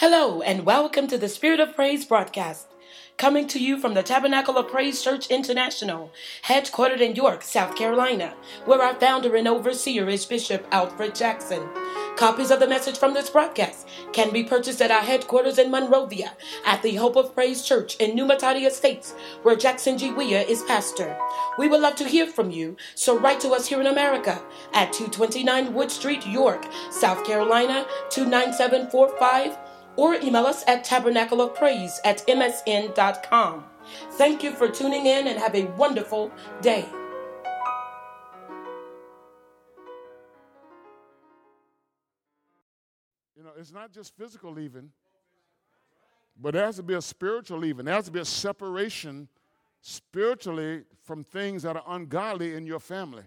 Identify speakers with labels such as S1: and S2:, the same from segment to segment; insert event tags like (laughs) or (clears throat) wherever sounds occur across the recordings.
S1: Hello, and welcome to the Spirit of Praise broadcast. Coming to you from the Tabernacle of Praise Church International, headquartered in York, South Carolina, where our founder and overseer is Bishop Alfred Jackson. Copies of the message from this broadcast can be purchased at our headquarters in Monrovia at the Hope of Praise Church in New Matadi Estates, where Jackson G. Weah is pastor. We would love to hear from you, so write to us here in America at 229 Wood Street, York, South Carolina 29745 or email us at tabernacleofpraise at msn.com. Thank you for tuning in and have a wonderful day.
S2: You know, it's not just physical leaving, but there has to be a spiritual leaving. There has to be a separation spiritually from things that are ungodly in your family.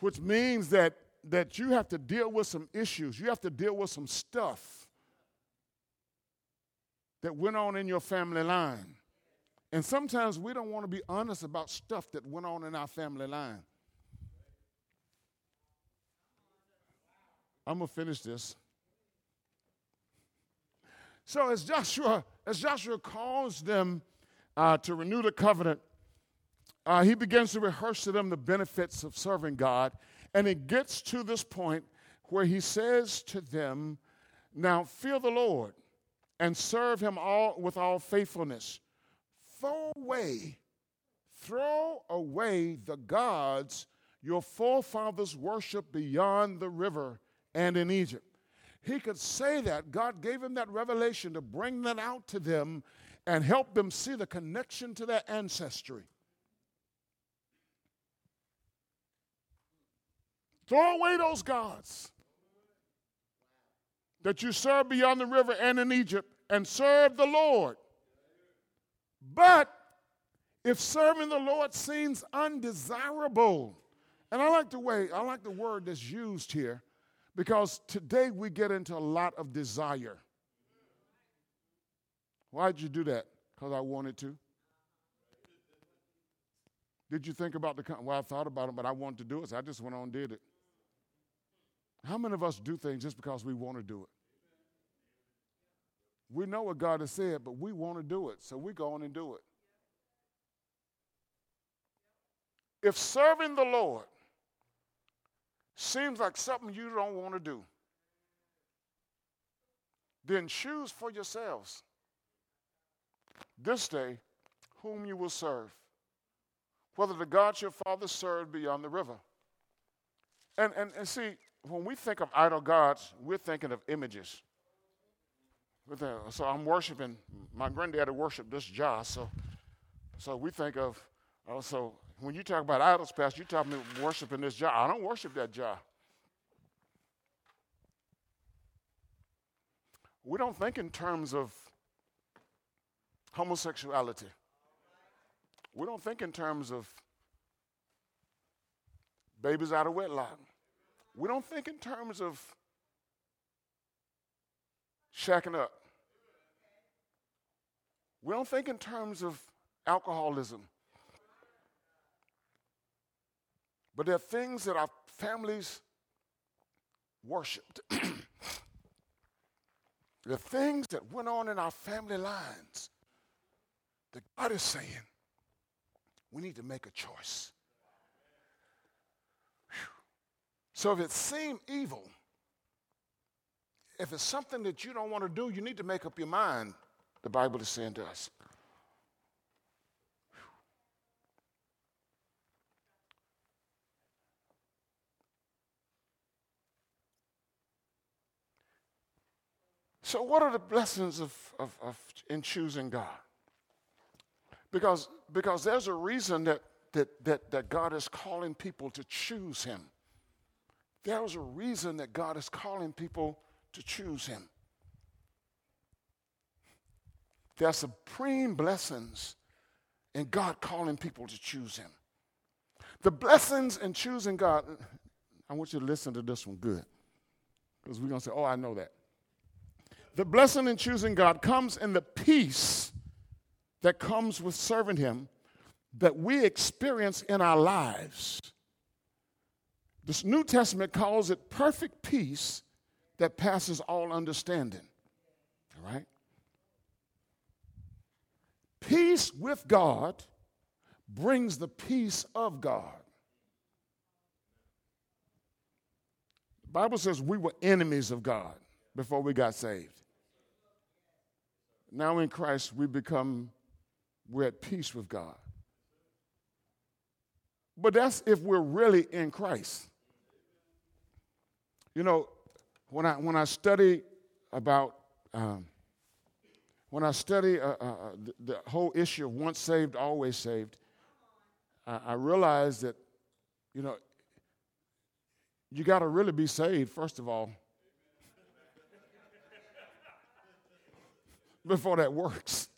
S2: Which means that, that you have to deal with some issues, you have to deal with some stuff that went on in your family line. And sometimes we don't want to be honest about stuff that went on in our family line. I'm gonna finish this. So as Joshua, as Joshua calls them uh, to renew the covenant, uh, he begins to rehearse to them the benefits of serving God, and it gets to this point where he says to them, "Now fear the Lord and serve Him all with all faithfulness. Throw away, throw away the gods your forefathers worshiped beyond the river." and in Egypt. He could say that. God gave him that revelation to bring that out to them and help them see the connection to their ancestry. Throw away those gods that you serve beyond the river and in Egypt and serve the Lord. But if serving the Lord seems undesirable, and I like the way, I like the word that's used here because today we get into a lot of desire. Why'd you do that? Because I wanted to. Did you think about the, well, I thought about it, but I wanted to do it, so I just went on and did it. How many of us do things just because we want to do it? We know what God has said, but we want to do it, so we go on and do it. If serving the Lord seems like something you don't want to do, then choose for yourselves this day whom you will serve, whether the gods your father served beyond the river. And, and, and see, when we think of idol gods, we're thinking of images. So I'm worshiping, my granddaddy worshiped this jar, so, so we think of, uh, So when you talk about idols, Pastor, you talking about worshiping this jar. I don't worship that jar. We don't think in terms of homosexuality. We don't think in terms of babies out of wedlock. We don't think in terms of shacking up. We don't think in terms of alcoholism. But there are things that our families worshiped. (clears throat) are things that went on in our family lines that God is saying we need to make a choice. Whew. So if it seemed evil, if it's something that you don't want to do, you need to make up your mind, the Bible is saying to us. So, what are the blessings of, of, of, in choosing God? Because, because there's a reason that, that, that, that God is calling people to choose Him. There's a reason that God is calling people to choose Him. There are supreme blessings in God calling people to choose Him. The blessings in choosing God, I want you to listen to this one good. Because we're going to say, oh, I know that. The blessing in choosing God comes in the peace that comes with serving Him that we experience in our lives. This New Testament calls it perfect peace that passes all understanding. All right? Peace with God brings the peace of God. The Bible says we were enemies of God before we got saved. Now in Christ, we become, we're at peace with God. But that's if we're really in Christ. You know, when I, when I study about, um, when I study uh, uh, uh the, the, whole issue of once saved, always saved, I, I realize that, you know, you got to really be saved, first of all, (laughs) before that works.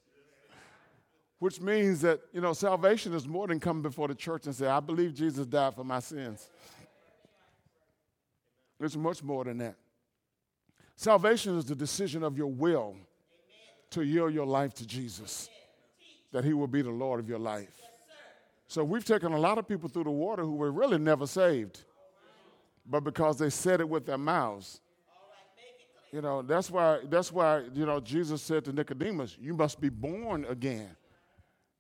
S2: Which means that, you know, salvation is more than coming before the church and say, I believe Jesus died for my sins. It's much more than that. Salvation is the decision of your will to yield your life to Jesus, that He will be the Lord of your life. So we've taken a lot of people through the water who were really never saved, but because they said it with their mouths. You know, that's why, that's why, you know, Jesus said to Nicodemus, You must be born again.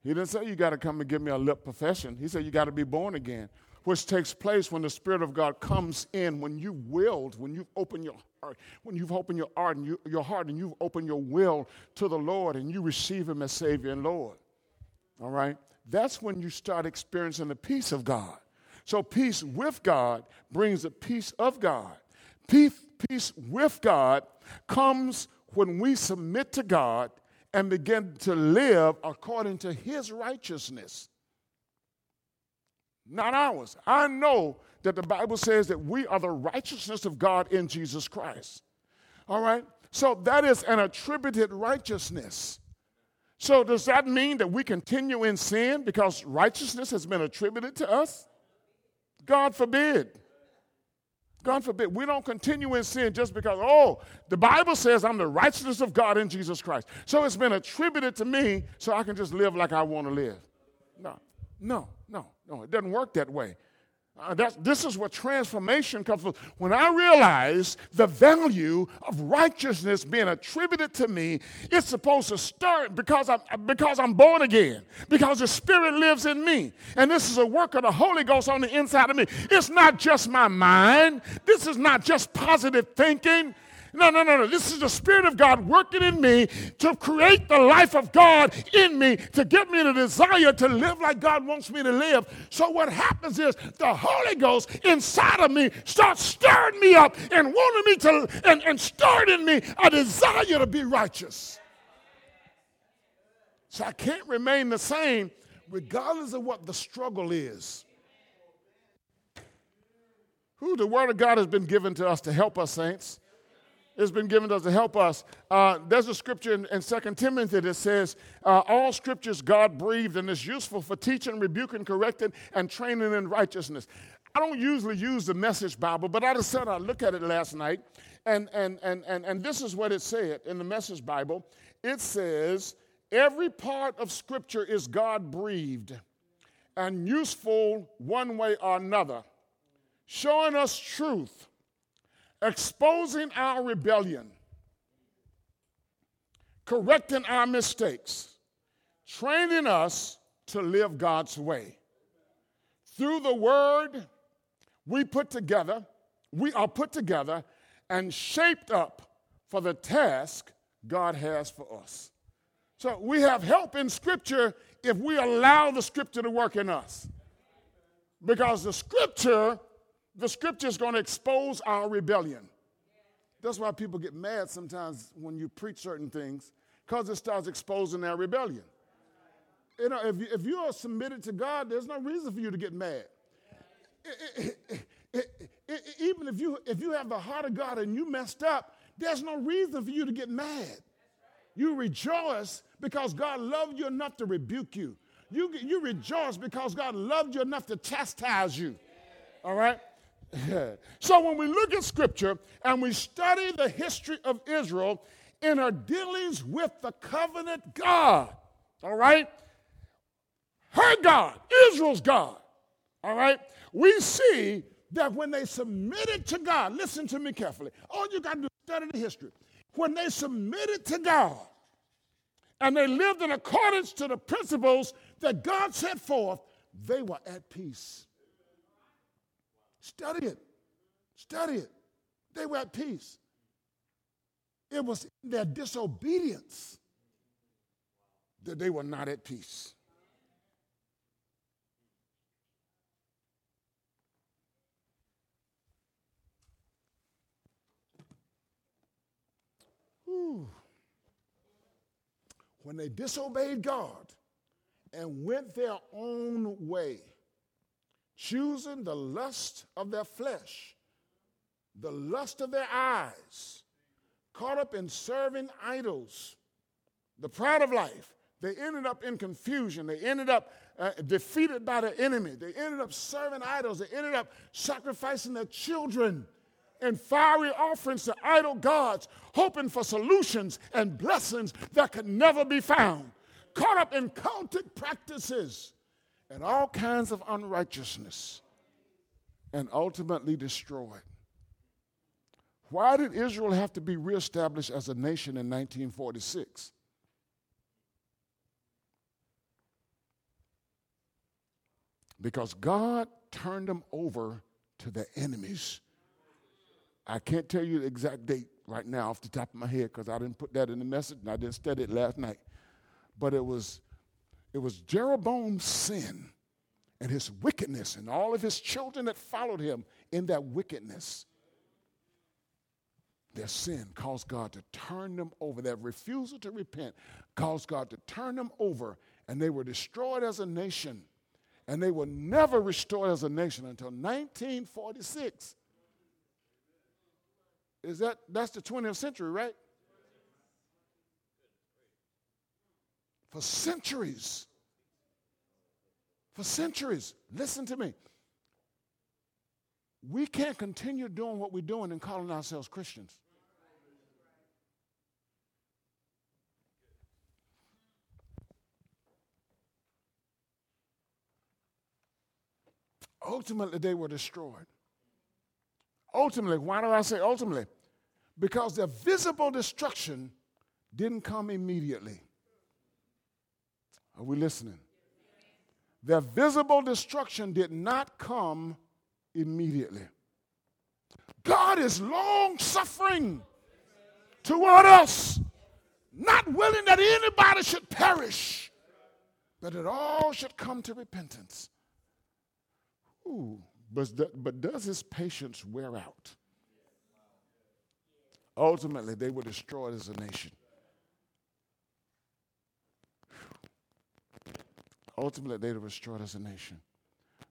S2: He didn't say you got to come and give me a lip profession. He said you got to be born again, which takes place when the Spirit of God comes in, when you willed, when you've opened your heart, when you've opened your heart and you, your heart and you've opened your will to the Lord and you receive Him as Savior and Lord. All right? That's when you start experiencing the peace of God. So peace with God brings the peace of God. Peace, peace with God comes when we submit to God and begin to live according to his righteousness, not ours. I know that the Bible says that we are the righteousness of God in Jesus Christ. All right? So that is an attributed righteousness. So does that mean that we continue in sin because righteousness has been attributed to us? God forbid. God forbid, we don't continue in sin just because, oh, the Bible says I'm the righteousness of God in Jesus Christ. So it's been attributed to me so I can just live like I want to live. No, no, no. It doesn't work that way. Uh, this is what transformation comes from. When I realize the value of righteousness being attributed to me, it's supposed to start because I'm, because I'm born again, because the Spirit lives in me. And this is a work of the Holy Ghost on the inside of me. It's not just my mind, this is not just positive thinking. No, no, no, no. This is the Spirit of God working in me to create the life of God in me, to give me the desire to live like God wants me to live. So, what happens is the Holy Ghost inside of me starts stirring me up and wanting me to, and, and starting me a desire to be righteous. So, I can't remain the same regardless of what the struggle is. Who the Word of God has been given to us to help us, saints has been given to us to help us. Uh, there's a scripture in, in 2 Timothy that says, uh, All scriptures God breathed and is useful for teaching, rebuking, correcting, and training in righteousness. I don't usually use the message Bible, but I decided I'd look at it last night, and, and, and, and, and this is what it said in the message Bible. It says, Every part of scripture is God breathed and useful one way or another, showing us truth exposing our rebellion, correcting our mistakes, training us to live God's way. Through the word we put together, we are put together and shaped up for the task God has for us. So we have help in Scripture if we allow the Scripture to work in us. Because the Scripture the scripture is going to expose our rebellion. That's why people get mad sometimes when you preach certain things, because it starts exposing their rebellion. You know, if you, if you are submitted to God, there's no reason for you to get mad. It, it, it, even if you, if you have the heart of God and you messed up, there's no reason for you to get mad. You rejoice because God loved you enough to rebuke you. You, you rejoice because God loved you enough to chastise you. All right? (laughs) so when we look at scripture and we study the history of Israel in our dealings with the covenant God, all right? Her God, Israel's God, all right? We see that when they submitted to God, listen to me carefully. All you got to do is study the history. When they submitted to God and they lived in accordance to the principles that God set forth, they were at peace. Study it. Study it. They were at peace. It was their disobedience that they were not at peace. When they disobeyed God and went their own way, choosing the lust of their flesh, the lust of their eyes, caught up in serving idols, the pride of life, they ended up in confusion. They ended up uh, defeated by the enemy. They ended up serving idols. They ended up sacrificing their children and fiery offerings to idol gods, hoping for solutions and blessings that could never be found. Caught up in cultic practices and all kinds of unrighteousness, and ultimately destroyed. Why did Israel have to be reestablished as a nation in 1946? Because God turned them over to the enemies I can't tell you the exact date right now off the top of my head because I didn't put that in the message and I didn't study it last night. But it was it was Jeroboam's sin and his wickedness and all of his children that followed him in that wickedness. Their sin caused God to turn them over. Their refusal to repent caused God to turn them over, and they were destroyed as a nation. And they were never restored as a nation until 1946 is that that's the 20th century, right? For centuries. For centuries. Listen to me. We can't continue doing what we're doing and calling ourselves Christians. Ultimately, they were destroyed. Ultimately, why do I say ultimately? Because the visible destruction didn't come immediately. Are we listening? The visible destruction did not come immediately. God is long suffering toward us, not willing that anybody should perish, but that all should come to repentance. Ooh. But, but does his patience wear out? Ultimately, they were destroyed as a nation. Ultimately, they destroyed as a nation.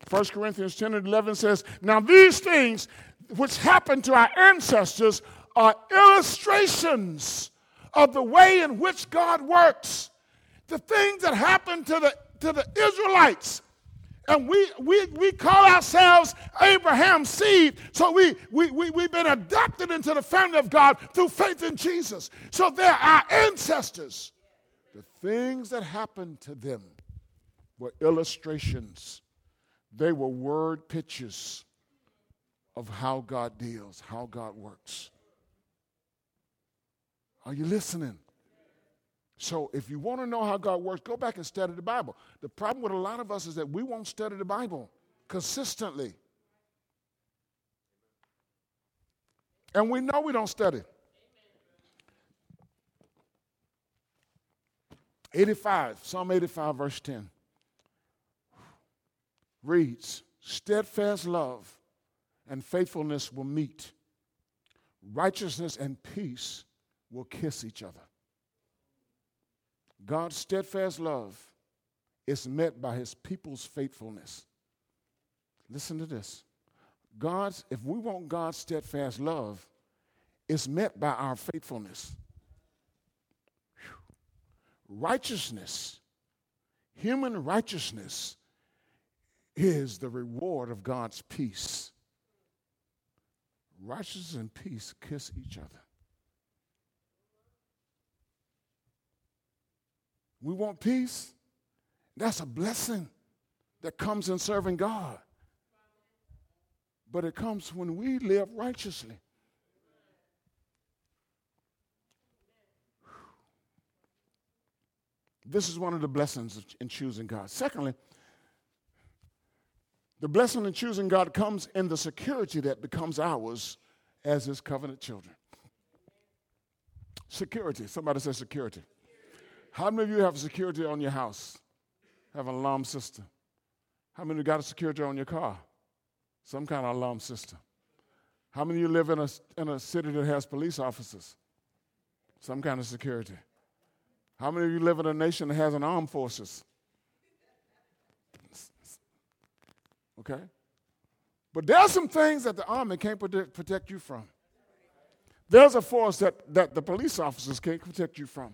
S2: 1 Corinthians 10 and 11 says, Now these things which happened to our ancestors are illustrations of the way in which God works. The things that happened to the, to the Israelites and we, we, we call ourselves Abraham's seed. So we, we, we, we've been adopted into the family of God through faith in Jesus. So they're our ancestors. The things that happened to them were illustrations, they were word pictures of how God deals, how God works. Are you listening? So if you want to know how God works, go back and study the Bible. The problem with a lot of us is that we won't study the Bible consistently. And we know we don't study. 85, Psalm 85, verse 10 reads Steadfast love and faithfulness will meet, righteousness and peace will kiss each other. God's steadfast love is met by his people's faithfulness. Listen to this. God's, if we want God's steadfast love, it's met by our faithfulness. Whew. Righteousness, human righteousness, is the reward of God's peace. Righteousness and peace kiss each other. We want peace. That's a blessing that comes in serving God. but it comes when we live righteously. This is one of the blessings in choosing God. Secondly, the blessing in choosing God comes in the security that becomes ours as His covenant children. Security. Somebody says security. How many of you have security on your house? Have an alarm system? How many of you got a security on your car? Some kind of alarm system. How many of you live in a, in a city that has police officers? Some kind of security. How many of you live in a nation that has an armed forces? Okay? But there are some things that the army can't protect, protect you from. There's a force that, that the police officers can't protect you from.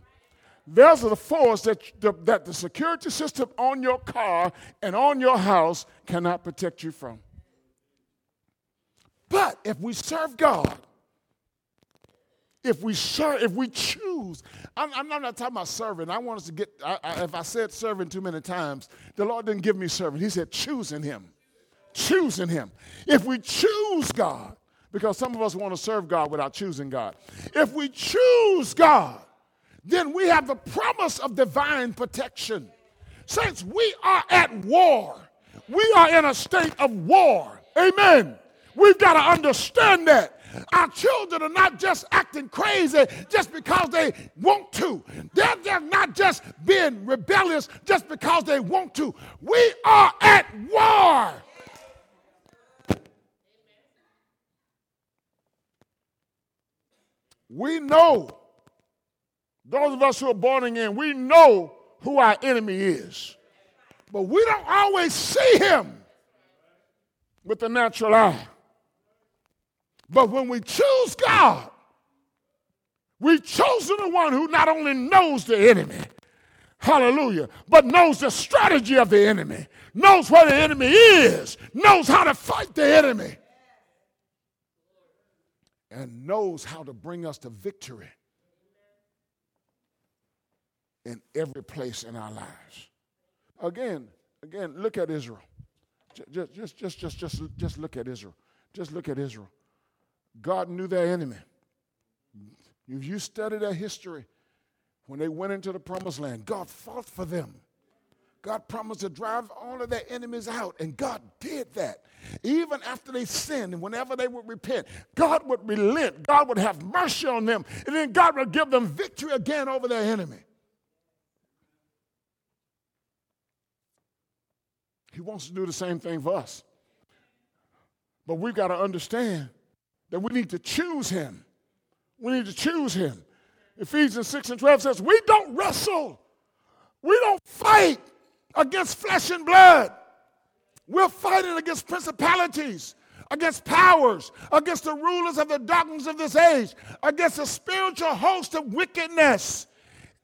S2: There's a force that the, that the security system on your car and on your house cannot protect you from. But if we serve God, if we serve, if we choose, I'm, I'm, not talking about serving. I want us to get. I, I, if I said serving too many times, the Lord didn't give me serving. He said choosing Him, choosing Him. If we choose God, because some of us want to serve God without choosing God. If we choose God, then we have the promise of divine protection. Since we are at war. We are in a state of war. Amen. We've got to understand that. Our children are not just acting crazy just because they want to. They're, they're not just being rebellious just because they want to. We are at war. We know those of us who are born again, we know who our enemy is. But we don't always see him with the natural eye. But when we choose God, we've chosen the one who not only knows the enemy, hallelujah, but knows the strategy of the enemy, knows where the enemy is, knows how to fight the enemy, and knows how to bring us to victory in every place in our lives. Again, again, look at Israel. Just, just, just, just, just, just look at Israel. Just look at Israel. God knew their enemy. If you study their history, when they went into the promised land, God fought for them. God promised to drive all of their enemies out, and God did that. Even after they sinned, and whenever they would repent, God would relent. God would have mercy on them, and then God would give them victory again over their enemy. He wants to do the same thing for us. But we've got to understand that we need to choose Him. We need to choose Him. Ephesians 6 and 12 says, We don't wrestle, we don't fight against flesh and blood. We're fighting against principalities, against powers, against the rulers of the darkness of this age, against the spiritual host of wickedness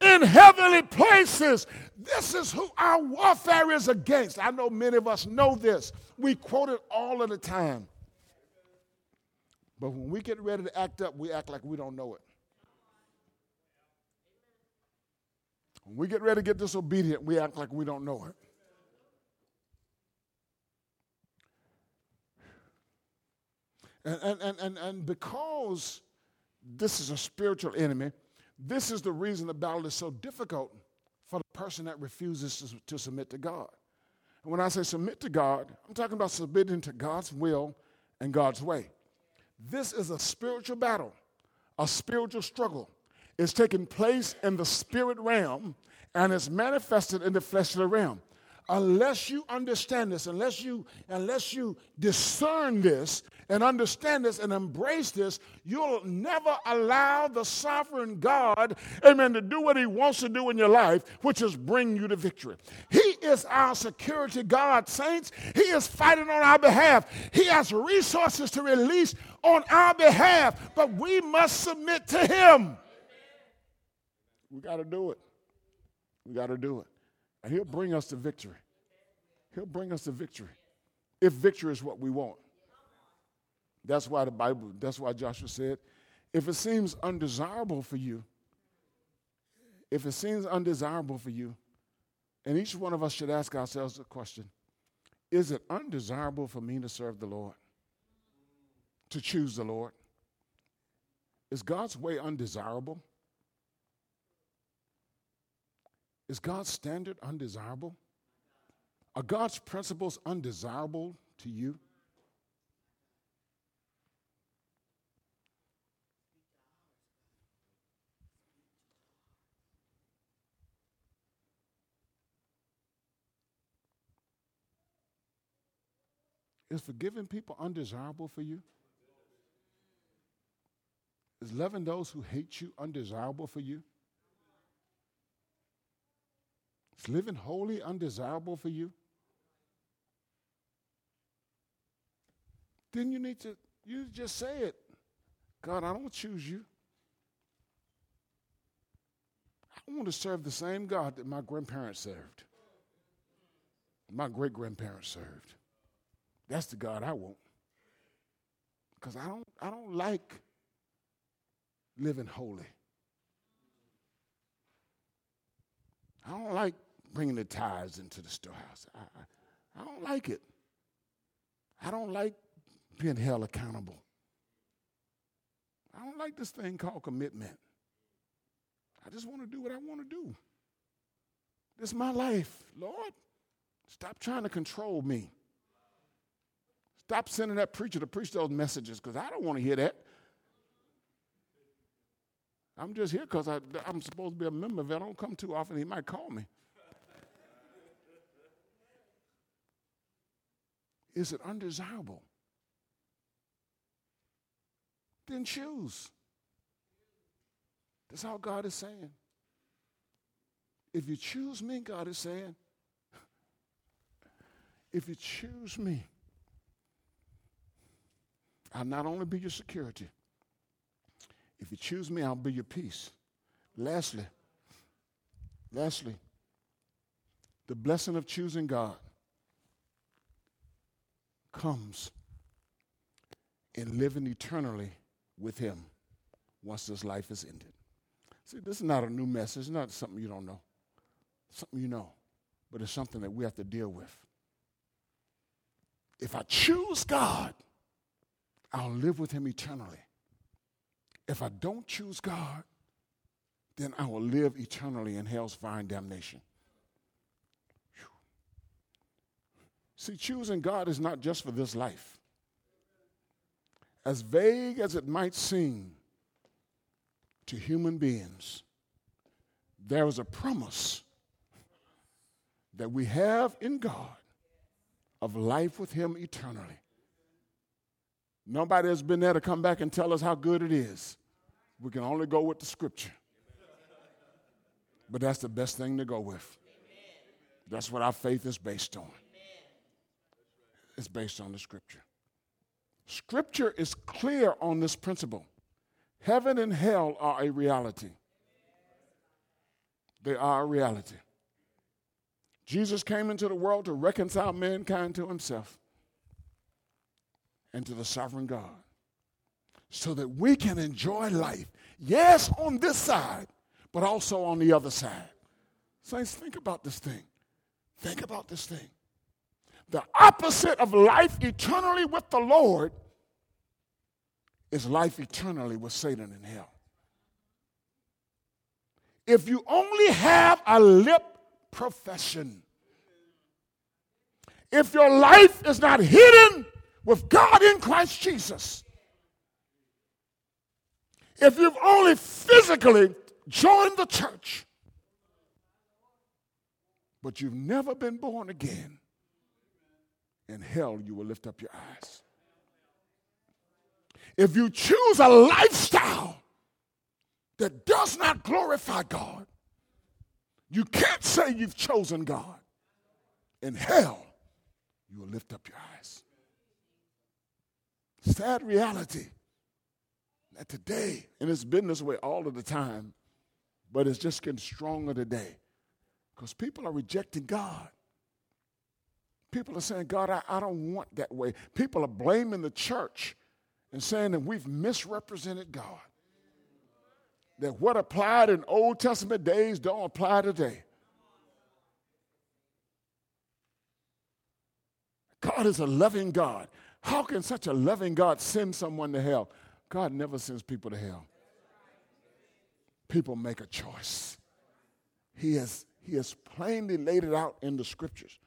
S2: in heavenly places. This is who our warfare is against. I know many of us know this. We quote it all of the time. But when we get ready to act up, we act like we don't know it. When we get ready to get disobedient, we act like we don't know it. And, and, and, and because this is a spiritual enemy, this is the reason the battle is so difficult for the person that refuses to, to submit to God. And when I say submit to God, I'm talking about submitting to God's will and God's way. This is a spiritual battle, a spiritual struggle. It's taking place in the spirit realm and it's manifested in the fleshly realm unless you understand this, unless you, unless you discern this and understand this and embrace this, you'll never allow the sovereign God, amen, to do what he wants to do in your life, which is bring you to victory. He is our security God, saints. He is fighting on our behalf. He has resources to release on our behalf, but we must submit to him. We got to do it. We got to do it. And he'll bring us to victory. He'll bring us to victory. If victory is what we want. That's why the Bible, that's why Joshua said, if it seems undesirable for you, if it seems undesirable for you, and each one of us should ask ourselves the question is it undesirable for me to serve the Lord? to choose the Lord? Is God's way undesirable? Is God's standard undesirable? Are God's principles undesirable to you? Is forgiving people undesirable for you? Is loving those who hate you undesirable for you? Is living holy undesirable for you? Then you need to you just say it. God, I don't choose you. I want to serve the same God that my grandparents served. My great grandparents served. That's the God I want. Because I don't, I don't like living holy. I don't like bringing the tithes into the storehouse. I, I, don't like it. I don't like being held accountable. I don't like this thing called commitment. I just want to do what I want to do. This is my life. Lord, stop trying to control me. Stop sending that preacher to preach those messages because I don't want to hear that. I'm just here because I'm supposed to be a member. If I don't come too often, he might call me. Is it undesirable? Then choose. That's all God is saying. If you choose me, God is saying, if you choose me, I'll not only be your security, if you choose me, I'll be your peace. Lastly, lastly, the blessing of choosing God comes in living eternally with Him once this life is ended. See, this is not a new message, it's not something you don't know, something you know, but it's something that we have to deal with. If I choose God, I'll live with him eternally. If I don't choose God, then I will live eternally in hell's fire and damnation. Whew. See, choosing God is not just for this life. As vague as it might seem to human beings, there is a promise that we have in God of life with Him eternally. Nobody has been there to come back and tell us how good it is. We can only go with the scripture. But that's the best thing to go with. That's what our faith is based on. It's based on the scripture. Scripture is clear on this principle. Heaven and hell are a reality. They are a reality. Jesus came into the world to reconcile mankind to himself and to the sovereign God so that we can enjoy life, yes, on this side, but also on the other side. Saints, think about this thing. Think about this thing. The opposite of life eternally with the Lord is life eternally with Satan in hell. If you only have a lip profession, if your life is not hidden with God in Christ Jesus. If you've only physically joined the church, but you've never been born again, in hell you will lift up your eyes. If you choose a lifestyle that does not glorify God, you can't say you've chosen God. In hell, you will lift up your eyes. Sad reality that today, and it's been this way all of the time, but it's just getting stronger today because people are rejecting God. People are saying, God, I, I don't want that way. People are blaming the church and saying that we've misrepresented God. That what applied in Old Testament days don't apply today. God is a loving God How can such a loving God send someone to hell? God never sends people to hell. People make a choice. He has, he has plainly laid it out in the scriptures.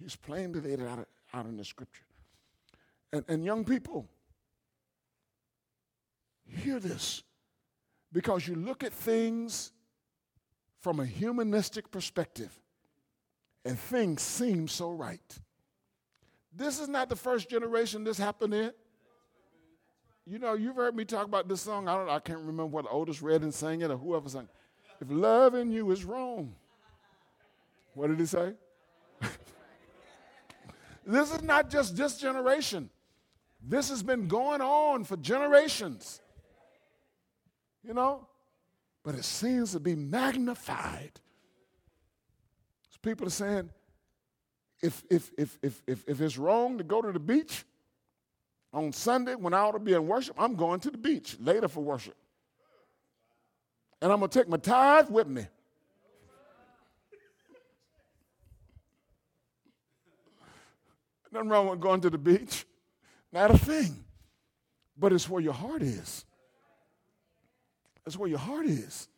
S2: He's plainly laid it out, out in the scripture. And, and young people, hear this because you look at things from a humanistic perspective and things seem so right. This is not the first generation this happened in. You know, you've heard me talk about this song. I don't I can't remember what Otis and sang it or whoever sang. If loving you is wrong. What did he say? (laughs) this is not just this generation. This has been going on for generations. You know? But it seems to be magnified. So people are saying, if, if, if, if, if, if it's wrong to go to the beach on Sunday when I ought to be in worship, I'm going to the beach later for worship. And I'm going to take my tithe with me. Nothing wrong with going to the beach. Not a thing. But it's where your heart is. It's where your heart is.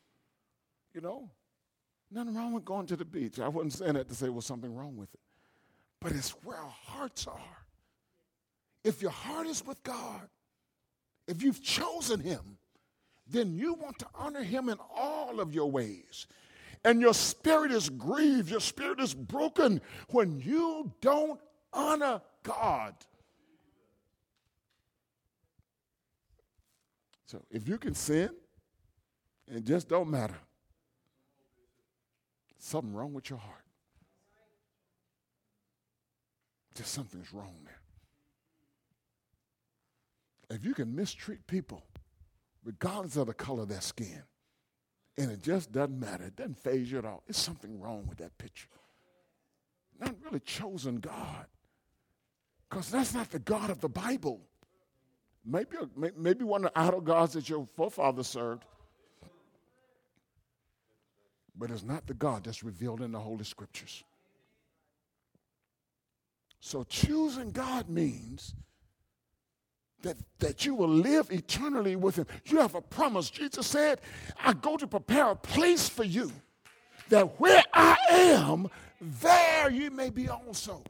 S2: You know? Nothing wrong with going to the beach. I wasn't saying that to say, well, something wrong with it. But it's where our hearts are. If your heart is with God, if you've chosen Him, then you want to honor Him in all of your ways. And your spirit is grieved, your spirit is broken when you don't honor God. So if you can sin, it just don't matter. Something wrong with your heart. Just something's wrong there. If you can mistreat people, regardless of the color of their skin, and it just doesn't matter, it doesn't phase you at all, there's something wrong with that picture. Not really chosen God. Because that's not the God of the Bible. Maybe, maybe one of the idol gods that your forefathers served. But it's not the God that's revealed in the Holy Scriptures. So choosing God means that, that you will live eternally with Him. You have a promise. Jesus said, I go to prepare a place for you, that where I am, there you may be also.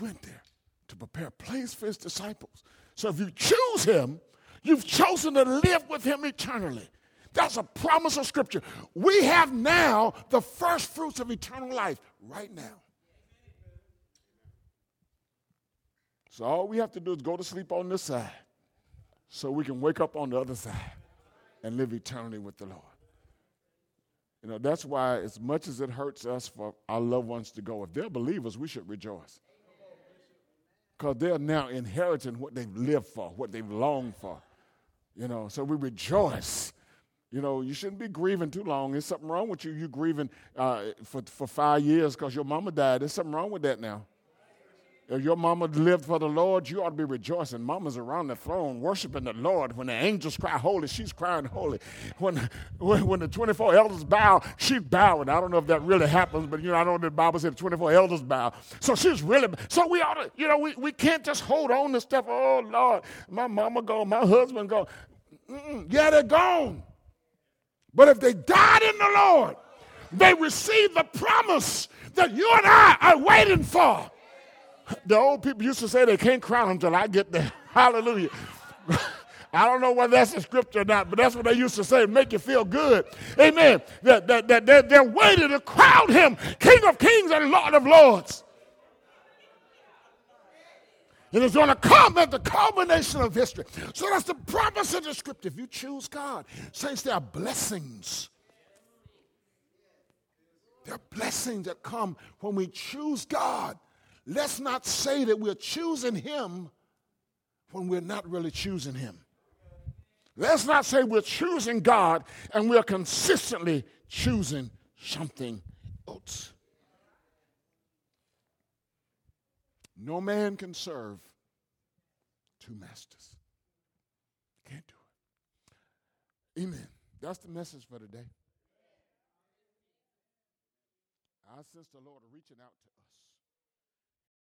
S2: Went there to prepare a place for his disciples. So if you choose him, you've chosen to live with him eternally. That's a promise of Scripture. We have now the first fruits of eternal life right now. So all we have to do is go to sleep on this side so we can wake up on the other side and live eternally with the Lord. You know, that's why, as much as it hurts us for our loved ones to go, if they're believers, we should rejoice. Because they're now inheriting what they've lived for, what they've longed for. You know, so we rejoice you know, you shouldn't be grieving too long. There's something wrong with you. You grieving uh, for, for five years because your mama died. There's something wrong with that now. If your mama lived for the Lord, you ought to be rejoicing. Mama's around the throne worshiping the Lord. When the angels cry holy, she's crying holy. When, when, when the 24 elders bow, she's bowing. I don't know if that really happens, but you know, I know the Bible said the 24 elders bow. So she's really, so we ought to, you know, we, we can't just hold on to stuff. Oh, Lord, my mama gone, my husband gone. Mm-mm. Yeah, they're gone. But if they died in the Lord, they received the promise that you and I are waiting for. The old people used to say they can't crown until I get there. (laughs) Hallelujah. (laughs) I don't know whether that's a scripture or not, but that's what they used to say, make you feel good. Amen. That, that, that, that they're waiting to crown him King of kings and Lord of lords. And it's going to come at the culmination of history. So that's the promise of the scripture. If you choose God, saints, there are blessings. There are blessings that come when we choose God. Let's not say that we're choosing Him when we're not really choosing Him. Let's not say we're choosing God and we're consistently choosing something else. No man can serve two masters. Can't do it. Amen. That's the message for today. I sense the Lord reaching out to.